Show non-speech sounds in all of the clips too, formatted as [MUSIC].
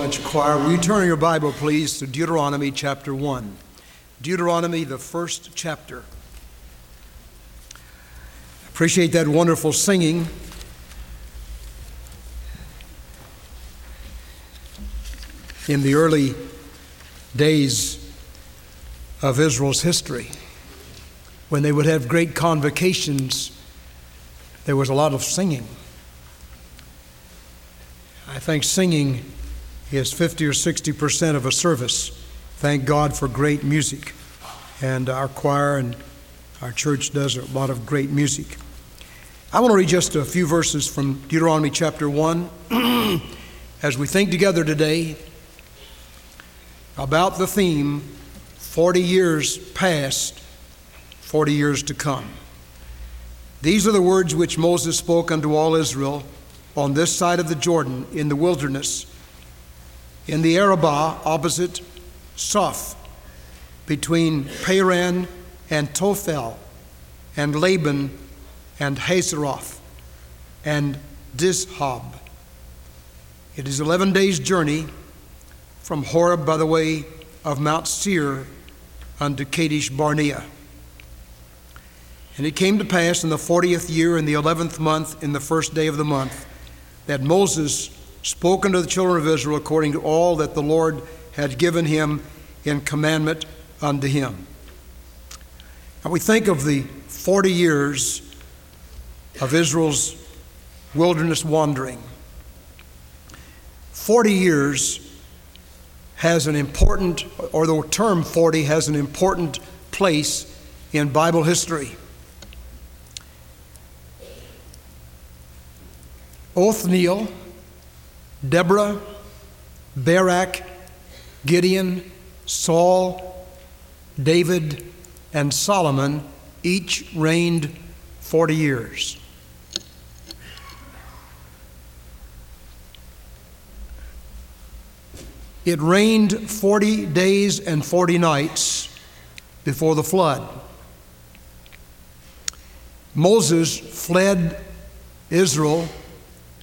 Much choir, will you turn your Bible, please, to Deuteronomy chapter 1? Deuteronomy, the first chapter. Appreciate that wonderful singing. In the early days of Israel's history, when they would have great convocations, there was a lot of singing. I think singing is 50 or 60 percent of a service. Thank God for great music. And our choir and our church does a lot of great music. I want to read just a few verses from Deuteronomy chapter 1 [CLEARS THROAT] as we think together today about the theme 40 years past, 40 years to come. These are the words which Moses spoke unto all Israel on this side of the Jordan in the wilderness, in the Arabah opposite Suph, between Paran and Tophel, and Laban and Hazeroth, and Dizahab. It is 11 days' journey from Horeb by the way of Mount Seir unto Kadesh Barnea. And it came to pass in the fortieth year, in the eleventh month, in the first day of the month, that Moses spoke to the children of Israel according to all that the Lord had given him in commandment unto him. Now we think of the 40 years of Israel's wilderness wandering. 40 years has an important, or the term 40 has an important place in Bible history. Othniel, Deborah, Barak, Gideon, Saul, David, and Solomon each reigned 40 years. It rained 40 days and 40 nights before the flood. Moses fled Israel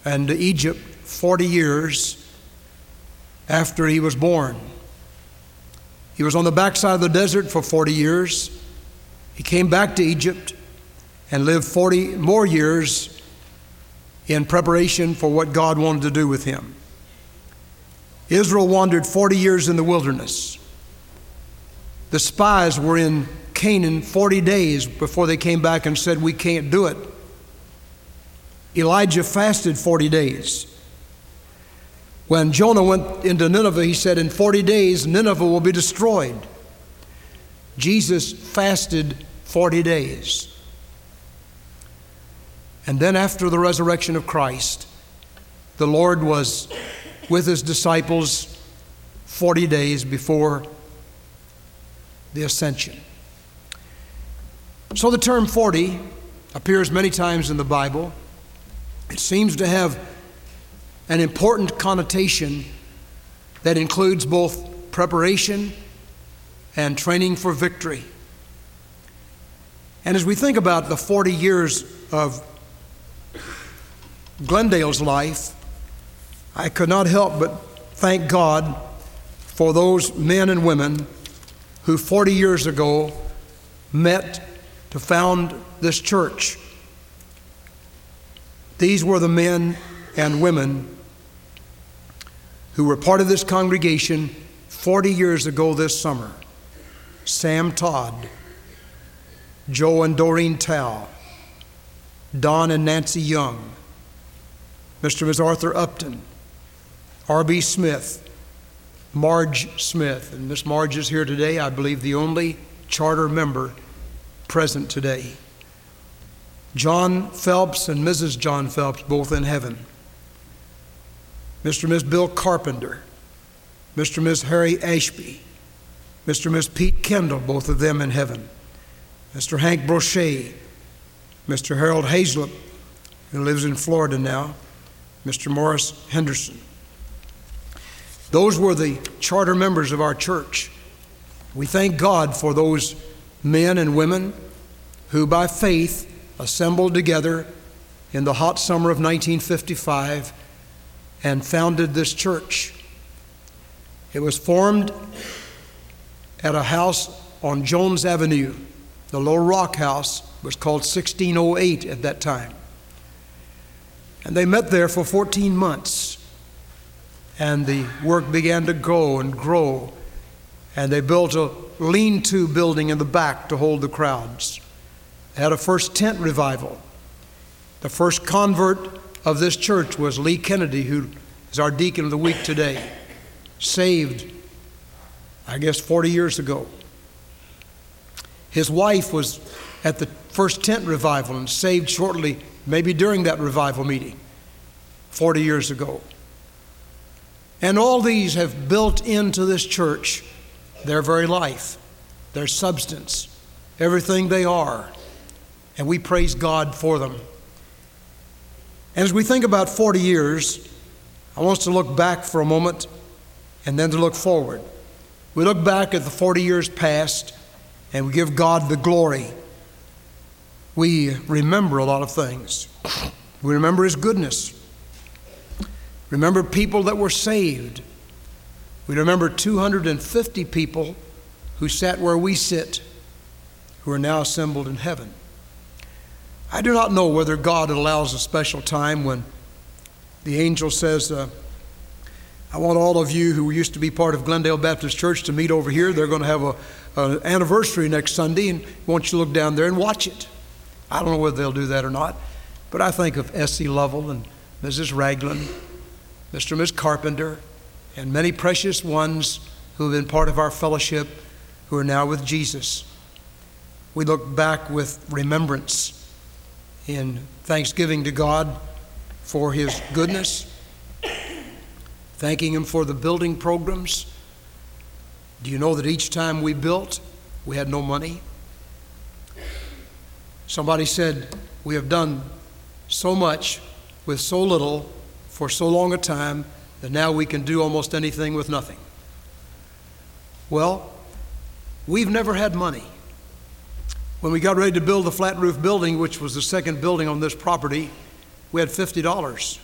and Egypt 40 years after he was born. He was on the backside of the desert for 40 years. He came back to Egypt and lived 40 more years in preparation for what God wanted to do with him. Israel wandered 40 years in the wilderness. The spies were in Canaan 40 days before they came back and said, We can't do it. Elijah fasted 40 days. When Jonah went into Nineveh, he said, In 40 days, Nineveh will be destroyed. Jesus fasted 40 days. And then, after the resurrection of Christ, the Lord was with his disciples 40 days before the ascension. So, the term 40 appears many times in the Bible. It seems to have an important connotation that includes both preparation and training for victory. And as we think about the 40 years of Glendale's life, I could not help but thank God for those men and women who 40 years ago met to found this church. These were the men and women who were part of this congregation 40 years ago this summer Sam Todd, Joe and Doreen Tao, Don and Nancy Young, Mr. and Ms. Arthur Upton, R.B. Smith, Marge Smith, and Miss Marge is here today, I believe the only charter member present today. John Phelps and Mrs. John Phelps, both in heaven. Mr. and Miss Bill Carpenter, Mr. and Miss Harry Ashby, Mr. and Miss Pete Kendall, both of them in heaven. Mr. Hank Brochet, Mr. Harold Hazlip, who lives in Florida now, Mr. Morris Henderson. Those were the charter members of our church. We thank God for those men and women who, by faith, assembled together in the hot summer of 1955 and founded this church. It was formed at a house on Jones Avenue. The Little Rock House was called 1608 at that time. And they met there for 14 months. And the work began to grow and grow. And they built a lean to building in the back to hold the crowds. They had a first tent revival. The first convert of this church was Lee Kennedy, who is our deacon of the week today, saved, I guess, 40 years ago. His wife was at the first tent revival and saved shortly, maybe during that revival meeting 40 years ago. And all these have built into this church their very life, their substance, everything they are. And we praise God for them. And as we think about 40 years, I want us to look back for a moment and then to look forward. We look back at the 40 years past and we give God the glory. We remember a lot of things. We remember His goodness. Remember people that were saved. We remember 250 people who sat where we sit, who are now assembled in heaven. I do not know whether God allows a special time when the angel says, uh, I want all of you who used to be part of Glendale Baptist Church to meet over here. They're going to have a, an anniversary next Sunday, and I want you to look down there and watch it. I don't know whether they'll do that or not, but I think of S.C. Lovell and Mrs. Ragland, Mr. and Miss Carpenter, and many precious ones who have been part of our fellowship who are now with Jesus. We look back with remembrance in thanksgiving to God for His goodness, thanking Him for the building programs. Do you know that each time we built, we had no money? Somebody said, We have done so much with so little for so long a time that now we can do almost anything with nothing. Well, we've never had money. When we got ready to build the flat roof building, which was the second building on this property, we had $50.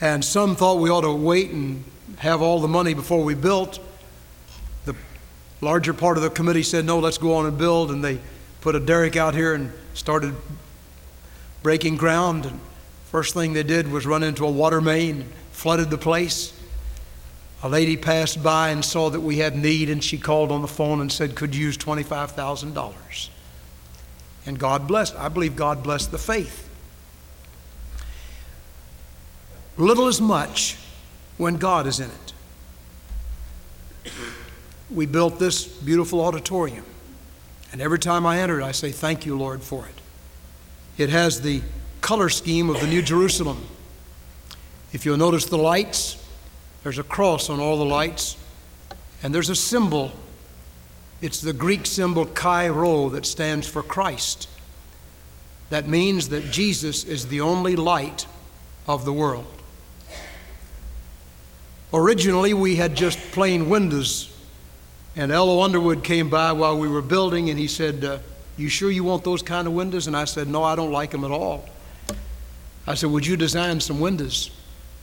And some thought we ought to wait and have all the money before we built. The larger part of the committee said, no, let's go on and build. And they put a derrick out here and started breaking ground. And first thing they did was run into a water main, flooded the place. A lady passed by and saw that we had need, and she called on the phone and said, Could use $25,000? And God blessed. I believe God blessed the faith. Little is much when God is in it. We built this beautiful auditorium, and every time I enter it, I say, Thank you, Lord, for it. It has the color scheme of the New Jerusalem. If you'll notice the lights, there's a cross on all the lights, and there's a symbol. It's the Greek symbol Chi Rho that stands for Christ. That means that Jesus is the only light of the world. Originally, we had just plain windows, and Ella Underwood came by while we were building, and he said, uh, You sure you want those kind of windows? And I said, No, I don't like them at all. I said, Would you design some windows?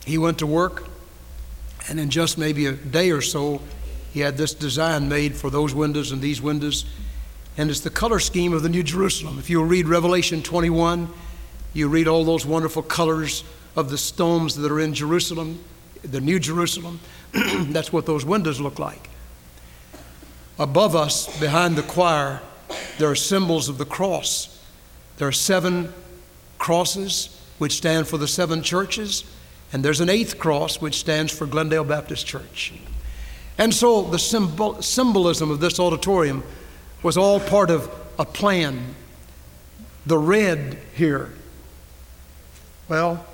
He went to work. And in just maybe a day or so, he had this design made for those windows and these windows. And it's the color scheme of the New Jerusalem. If you read Revelation 21, you read all those wonderful colors of the stones that are in Jerusalem, the New Jerusalem. [CLEARS THROAT] That's what those windows look like. Above us, behind the choir, there are symbols of the cross. There are seven crosses, which stand for the seven churches. And there's an eighth cross, which stands for Glendale Baptist Church. And so the symbol, symbolism of this auditorium was all part of a plan. The red here, well,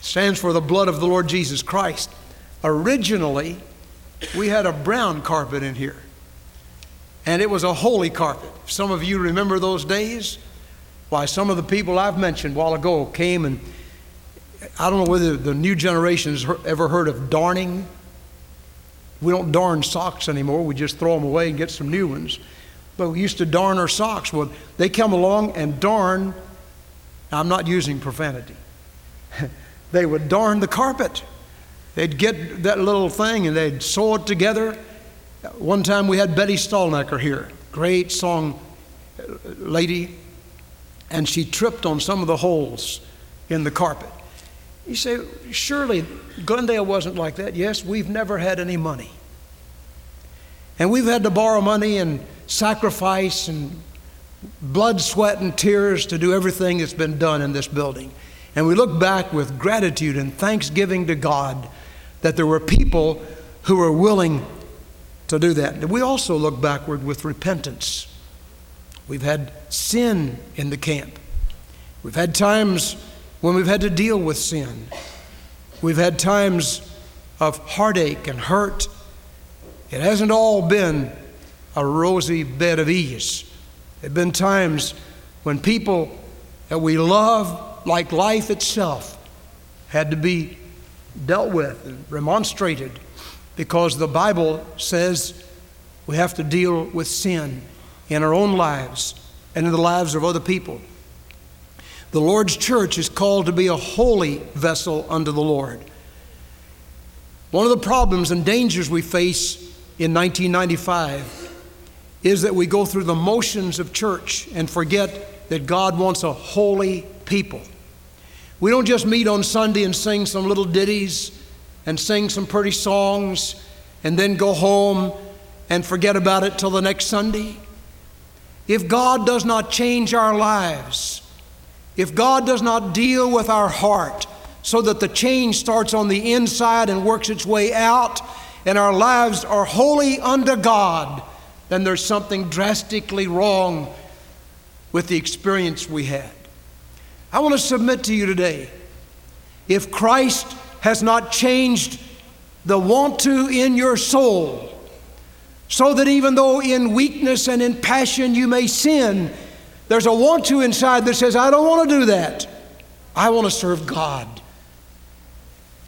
stands for the blood of the Lord Jesus Christ. Originally, we had a brown carpet in here, and it was a holy carpet. Some of you remember those days? Why, some of the people I've mentioned a while ago came and I don't know whether the new generation has ever heard of darning. We don't darn socks anymore. We just throw them away and get some new ones. But we used to darn our socks. Well, they come along and darn. I'm not using profanity. [LAUGHS] they would darn the carpet. They'd get that little thing and they'd sew it together. One time we had Betty Stallnecker here, great song uh, lady, and she tripped on some of the holes in the carpet. You say, surely Glendale wasn't like that. Yes, we've never had any money. And we've had to borrow money and sacrifice and blood, sweat, and tears to do everything that's been done in this building. And we look back with gratitude and thanksgiving to God that there were people who were willing to do that. We also look backward with repentance. We've had sin in the camp. We've had times when we've had to deal with sin. We've had times of heartache and hurt. It hasn't all been a rosy bed of ease. There have been times when people that we love, like life itself, had to be dealt with and remonstrated because the Bible says we have to deal with sin in our own lives and in the lives of other people. The Lord's church is called to be a holy vessel unto the Lord. One of the problems and dangers we face in 1995 is that we go through the motions of church and forget that God wants a holy people. We don't just meet on Sunday and sing some little ditties and sing some pretty songs and then go home and forget about it till the next Sunday. If God does not change our lives, if God does not deal with our heart so that the change starts on the inside and works its way out, and our lives are wholly under God, then there's something drastically wrong with the experience we had. I want to submit to you today if Christ has not changed the want to in your soul, so that even though in weakness and in passion you may sin, there's a want to inside that says, I don't want to do that. I want to serve God.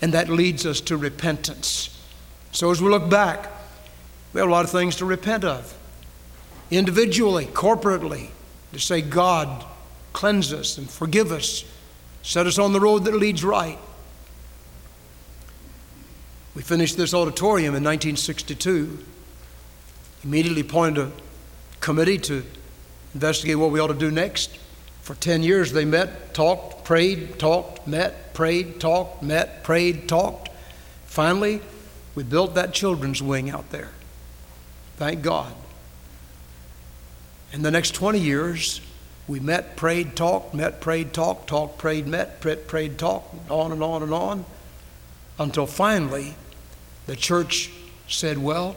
And that leads us to repentance. So as we look back, we have a lot of things to repent of. Individually, corporately, to say, God, cleanse us and forgive us, set us on the road that leads right. We finished this auditorium in 1962, immediately appointed a committee to investigate what we ought to do next. For 10 years, they met, talked, prayed, talked, met, prayed, talked, met, prayed, talked. Finally, we built that children's wing out there. Thank God. In the next 20 years, we met, prayed, talked, met, prayed, talked, talked, prayed, met, prayed, prayed, talked, on and on and on, until finally the church said, Well,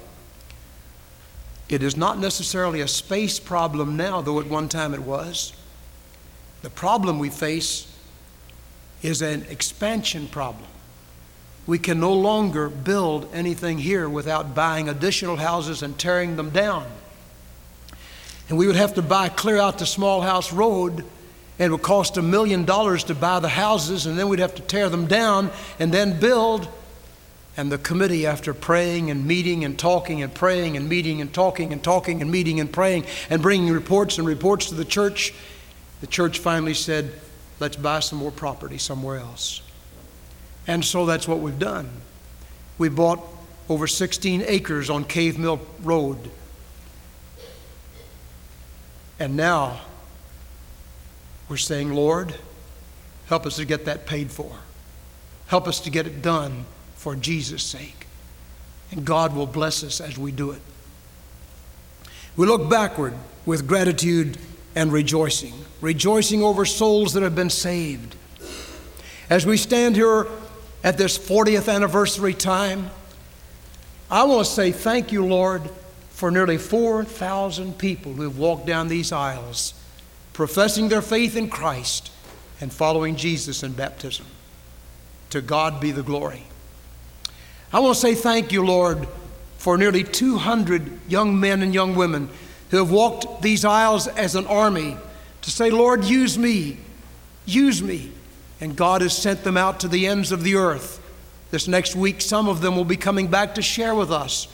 it is not necessarily a space problem now, though at one time it was. The problem we face is an expansion problem. We can no longer build anything here without buying additional houses and tearing them down. And we would have to buy clear out the small house road, and it would cost a million dollars to buy the houses, and then we'd have to tear them down and then build and the committee, after praying and meeting and talking and praying and meeting and talking and talking and meeting and praying and bringing reports and reports to the church, the church finally said, let's buy some more property somewhere else. And so that's what we've done. We bought over 16 acres on Cave Mill Road. And now we're saying, Lord, help us to get that paid for. Help us to get it done for Jesus' sake. And God will bless us as we do it. We look backward with gratitude and rejoicing, rejoicing over souls that have been saved. As we stand here at this 40th anniversary time, I want to say thank you, Lord, for nearly 4,000 people who have walked down these aisles professing their faith in Christ and following Jesus in baptism. To God be the glory. I want to say thank you, Lord, for nearly 200 young men and young women who have walked these aisles as an army to say, Lord, use me, use me. And God has sent them out to the ends of the earth. This next week, some of them will be coming back to share with us.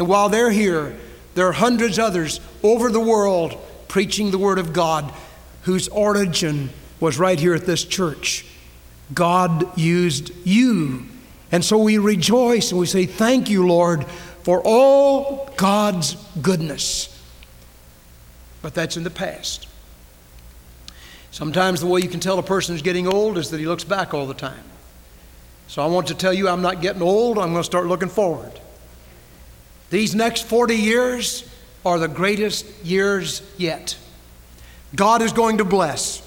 And while they're here, there are hundreds others over the world preaching the Word of God whose origin was right here at this church. God used you And so we rejoice and we say, Thank you, Lord, for all God's goodness. But that's in the past. Sometimes the way you can tell a person is getting old is that he looks back all the time. So I want to tell you, I'm not getting old, I'm going to start looking forward. These next 40 years are the greatest years yet. God is going to bless.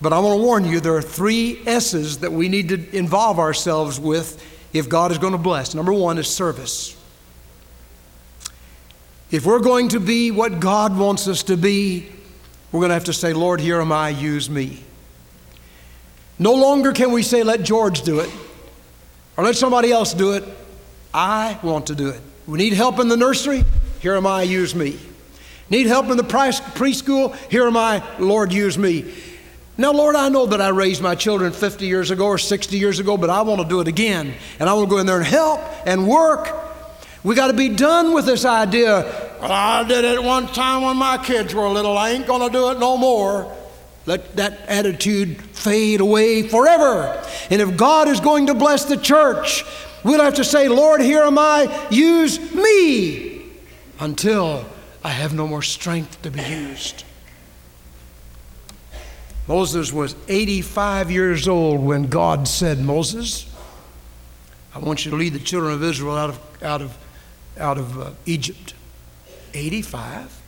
But I want to warn you there are three S's that we need to involve ourselves with if God is going to bless. Number one is service. If we're going to be what God wants us to be, we're going to have to say, Lord, here am I, use me. No longer can we say, let George do it or let somebody else do it. I want to do it. We need help in the nursery. Here am I, use me. Need help in the preschool. Here am I, Lord, use me. Now, Lord, I know that I raised my children 50 years ago or 60 years ago, but I want to do it again. And I want to go in there and help and work. We got to be done with this idea. Well, I did it one time when my kids were little. I ain't going to do it no more. Let that attitude fade away forever. And if God is going to bless the church, we'll have to say, Lord, here am I, use me until I have no more strength to be used. Moses was 85 years old when God said, Moses, I want you to lead the children of Israel out of, out of, out of uh, Egypt. 85?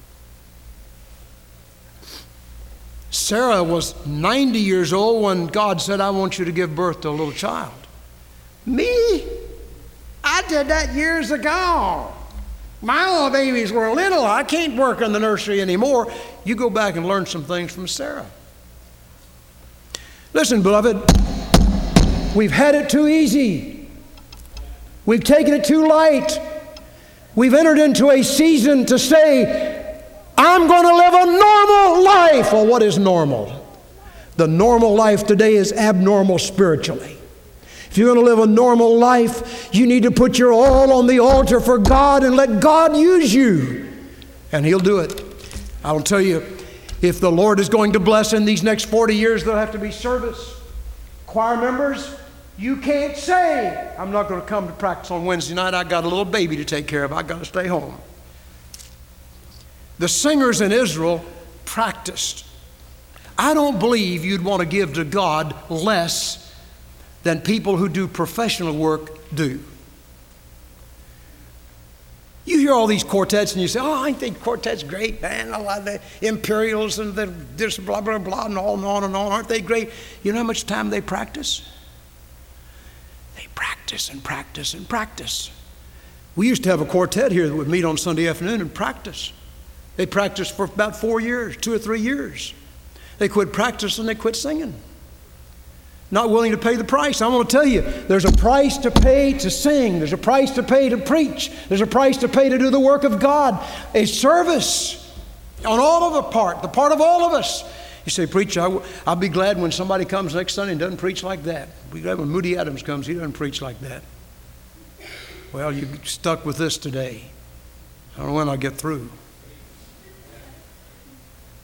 Sarah was 90 years old when God said, I want you to give birth to a little child. Me? I did that years ago. My little babies were little. I can't work in the nursery anymore. You go back and learn some things from Sarah. Listen, beloved, we've had it too easy. We've taken it too light. We've entered into a season to say, I'm going to live a normal life. Well, what is normal? The normal life today is abnormal spiritually. If you're going to live a normal life, you need to put your all on the altar for God and let God use you. And He'll do it. I'll tell you, if the Lord is going to bless in these next 40 years, there'll have to be service. Choir members, you can't say, I'm not going to come to practice on Wednesday night. I got a little baby to take care of. I got to stay home. The singers in Israel practiced. I don't believe you'd want to give to God less than people who do professional work do. You hear all these quartets and you say, oh, I think quartets great, man. A lot of the Imperials and the this blah, blah, blah, and on and on and on. Aren't they great? You know how much time they practice? They practice and practice and practice. We used to have a quartet here that would meet on Sunday afternoon and practice. They practiced for about four years, two or three years. They quit practicing, and they quit singing. Not willing to pay the price. I'm going to tell you, there's a price to pay to sing. There's a price to pay to preach. There's a price to pay to do the work of God. A service on all of the part, the part of all of us. You say, Preacher, I w- I'll be glad when somebody comes next Sunday and doesn't preach like that. I'll be glad when Moody Adams comes, he doesn't preach like that. Well, you're stuck with this today. I don't know when I'll get through.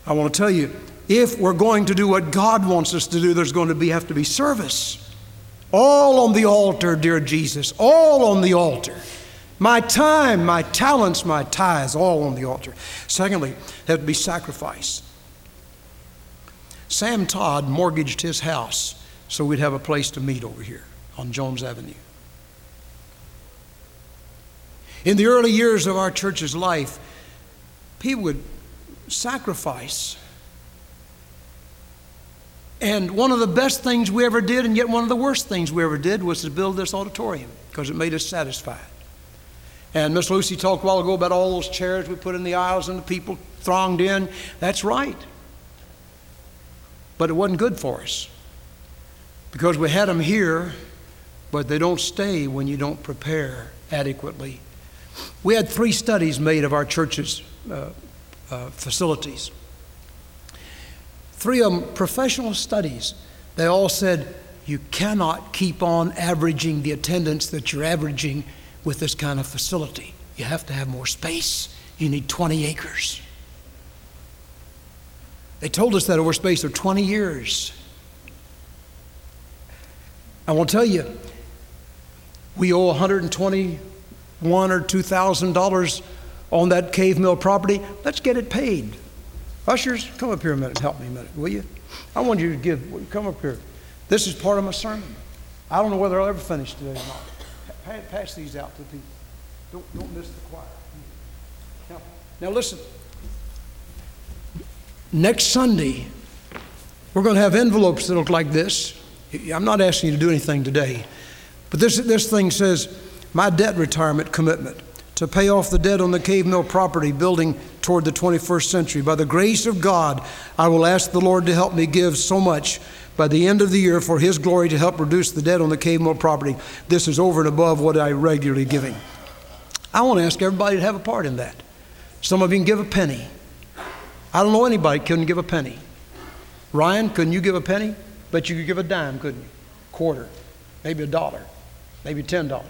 I want to tell you, if we're going to do what God wants us to do, there's going to be, have to be service. All on the altar, dear Jesus, all on the altar. My time, my talents, my tithes, all on the altar. Secondly, there to be sacrifice. Sam Todd mortgaged his house so we'd have a place to meet over here on Jones Avenue. In the early years of our church's life, people would sacrifice. And one of the best things we ever did, and yet one of the worst things we ever did, was to build this auditorium because it made us satisfied. And Miss Lucy talked a while ago about all those chairs we put in the aisles and the people thronged in. That's right. But it wasn't good for us because we had them here, but they don't stay when you don't prepare adequately. We had three studies made of our church's uh, uh, facilities. Three of them professional studies. They all said you cannot keep on averaging the attendance that you're averaging with this kind of facility. You have to have more space. You need 20 acres. They told us that over space of 20 years. I will tell you, We owe 121 or 2,000 dollars on that cave mill property. Let's get it paid. Ushers, come up here a minute and help me a minute, will you? I want you to give, come up here. This is part of my sermon. I don't know whether I'll ever finish today or not. Pass these out to people. Don't, don't miss the choir. Now, now listen. Next Sunday, we're going to have envelopes that look like this. I'm not asking you to do anything today, but this, this thing says, My debt retirement commitment to pay off the debt on the cave mill property building toward the 21st century. By the grace of God, I will ask the Lord to help me give so much by the end of the year for His glory to help reduce the debt on the cave mill property. This is over and above what I regularly giving. I want to ask everybody to have a part in that. Some of you can give a penny. I don't know anybody couldn't give a penny. Ryan, couldn't you give a penny? But you could give a dime, couldn't you? Quarter, maybe a dollar, maybe ten dollars.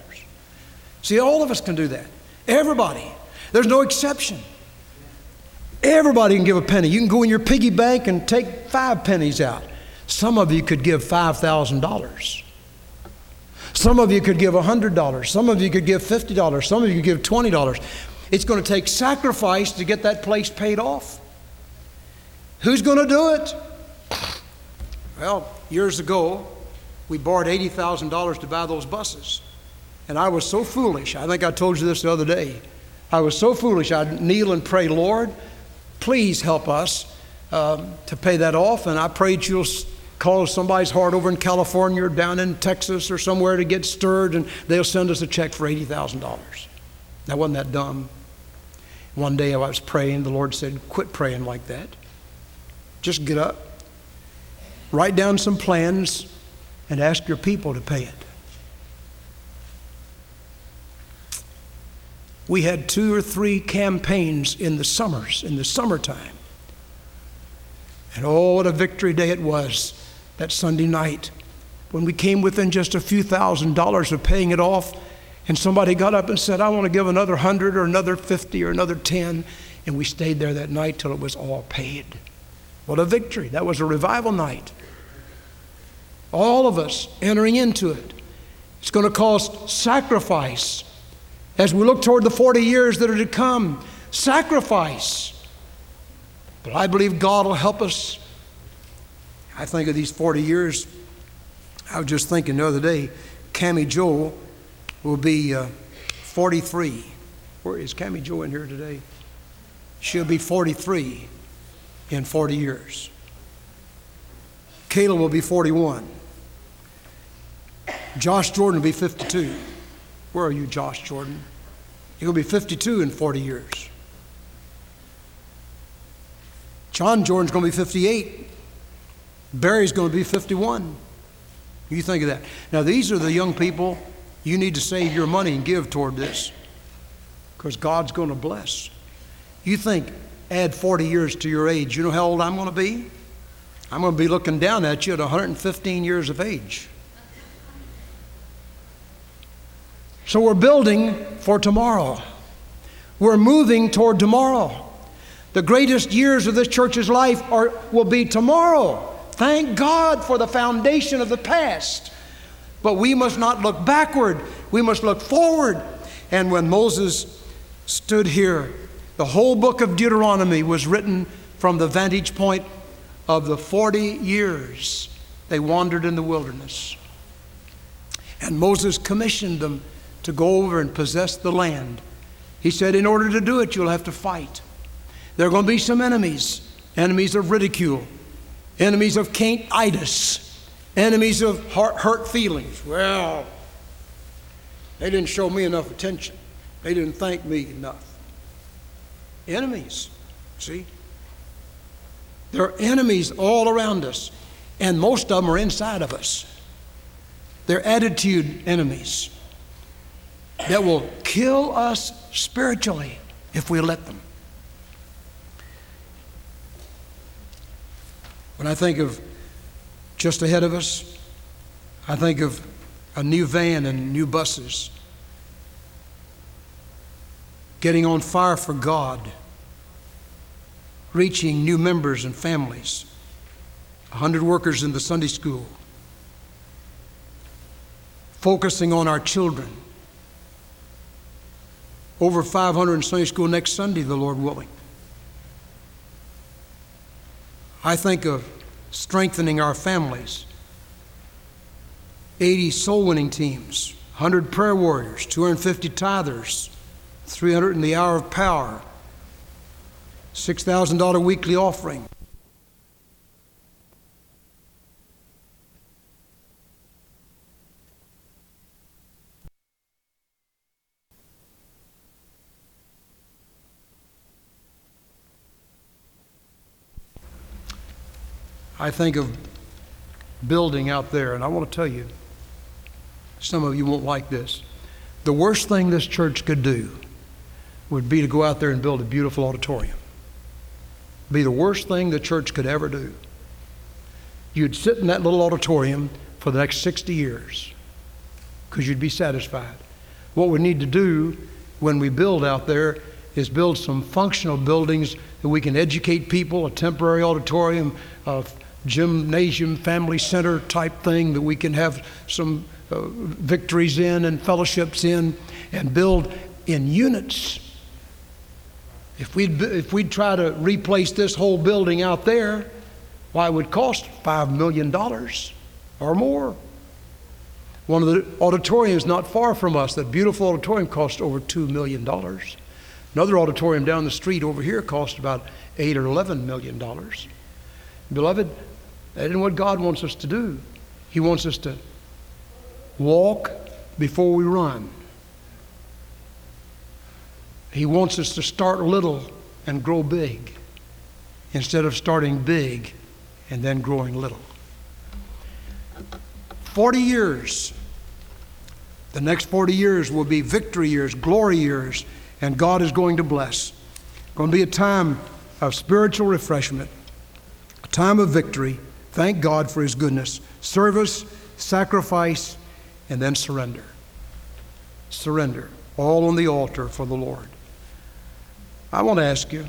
See, all of us can do that. Everybody. There's no exception. Everybody can give a penny. You can go in your piggy bank and take five pennies out. Some of you could give $5,000. Some of you could give $100. Some of you could give $50. Some of you could give $20. It's going to take sacrifice to get that place paid off. Who's going to do it? Well, years ago, we borrowed $80,000 to buy those buses. And I was so foolish. I think I told you this the other day. I was so foolish. I'd kneel and pray, Lord, please help us um, to pay that off. And I prayed you'll call somebody's heart over in California or down in Texas or somewhere to get stirred, and they'll send us a check for $80,000. That wasn't that dumb. One day I was praying, the Lord said, Quit praying like that. Just get up, write down some plans, and ask your people to pay it. We had two or three campaigns in the summers, in the summertime. And oh, what a victory day it was that Sunday night when we came within just a few thousand dollars of paying it off. And somebody got up and said, I want to give another hundred or another fifty or another ten. And we stayed there that night till it was all paid. What a victory. That was a revival night. All of us entering into it. It's going to cost sacrifice as we look toward the 40 years that are to come, sacrifice. But I believe God will help us. I think of these 40 years. I was just thinking the other day, Cami Joel will be uh, 43. Where is Cami Joel in here today? She'll be 43 in 40 years. Kayla will be 41. Josh Jordan will be 52. Where are you, Josh Jordan? You're going to be 52 in 40 years. John Jordan's going to be 58. Barry's going to be 51. You think of that. Now, these are the young people you need to save your money and give toward this because God's going to bless. You think, add 40 years to your age. You know how old I'm going to be? I'm going to be looking down at you at 115 years of age. So we're building for tomorrow. We're moving toward tomorrow. The greatest years of this church's life are, will be tomorrow. Thank God for the foundation of the past. But we must not look backward, we must look forward. And when Moses stood here, the whole book of Deuteronomy was written from the vantage point of the 40 years they wandered in the wilderness. And Moses commissioned them to go over and possess the land. He said, in order to do it, you'll have to fight. There are going to be some enemies enemies of ridicule, enemies of Can't-itis, enemies of heart, hurt feelings. Well, they didn't show me enough attention, they didn't thank me enough. Enemies, see? There are enemies all around us, and most of them are inside of us. They're attitude enemies that will kill us spiritually if we let them. When I think of just ahead of us, I think of a new van and new buses getting on fire for God, reaching new members and families, 100 workers in the Sunday school, focusing on our children. Over 500 in Sunday school next Sunday, the Lord willing. I think of strengthening our families. 80 soul winning teams, 100 prayer warriors, 250 tithers, 300 in the hour of power, $6,000 weekly offering. I think of building out there, and I want to tell you, some of you won't like this. The worst thing this church could do would be to go out there and build a beautiful auditorium. Be the worst thing the church could ever do. You'd sit in that little auditorium for the next 60 years because you'd be satisfied. What we need to do when we build out there is build some functional buildings that we can educate people, a temporary auditorium, a gymnasium, family center type thing that we can have some uh, victories in and fellowships in and build in units. If we'd, if we'd try to replace this whole building out there, why, it would cost $5 million or more. One of the auditoriums not far from us, that beautiful auditorium, cost over $2 million. Another auditorium down the street over here cost about 8 or 11 million dollars. Beloved, that isn't what God wants us to do. He wants us to walk before we run. He wants us to start little and grow big instead of starting big and then growing little. 40 years. The next 40 years will be victory years, glory years, and God is going to bless. Going to be a time of spiritual refreshment, a time of victory. Thank God for His goodness. Service, sacrifice, and then surrender. Surrender. All on the altar for the Lord. I want to ask you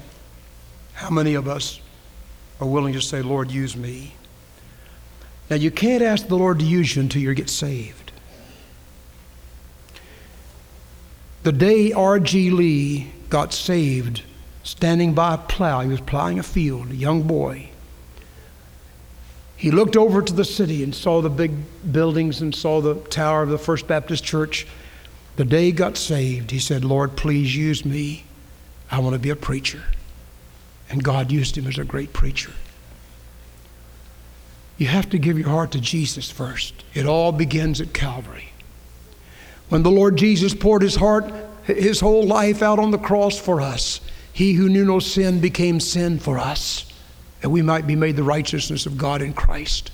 how many of us are willing to say, Lord, use me? Now, you can't ask the Lord to use you until you get saved. The day R.G. Lee got saved, standing by a plow, he was plowing a field, a young boy. He looked over to the city and saw the big buildings and saw the tower of the First Baptist Church. The day he got saved, he said, Lord, please use me. I want to be a preacher. And God used him as a great preacher. You have to give your heart to Jesus first. It all begins at Calvary. When the Lord Jesus poured his heart, his whole life out on the cross for us, he who knew no sin became sin for us that we might be made the righteousness of God in Christ.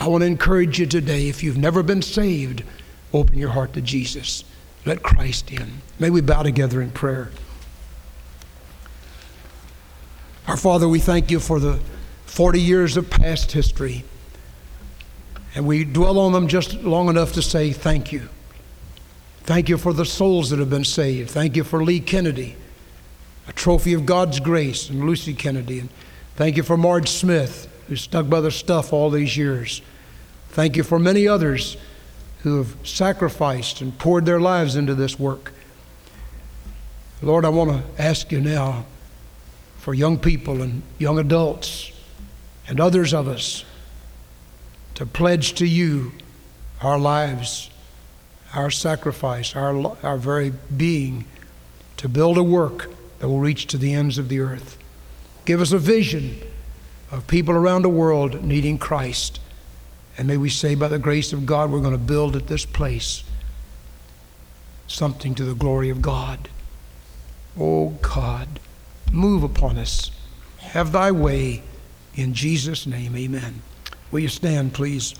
I want to encourage you today, if you've never been saved, open your heart to Jesus. Let Christ in. May we bow together in prayer. Our Father, we thank you for the 40 years of past history. And we dwell on them just long enough to say thank you. Thank you for the souls that have been saved. Thank you for Lee Kennedy, a trophy of God's grace, and Lucy Kennedy. And Thank you for Marge Smith, who stuck by the stuff all these years. Thank you for many others who have sacrificed and poured their lives into this work. Lord, I want to ask you now for young people and young adults and others of us to pledge to you our lives, our sacrifice, our, our very being, to build a work that will reach to the ends of the earth. Give us a vision of people around the world needing Christ. And may we say, by the grace of God, we're going to build at this place something to the glory of God. Oh God, move upon us. Have thy way. In Jesus' name, amen. Will you stand, please?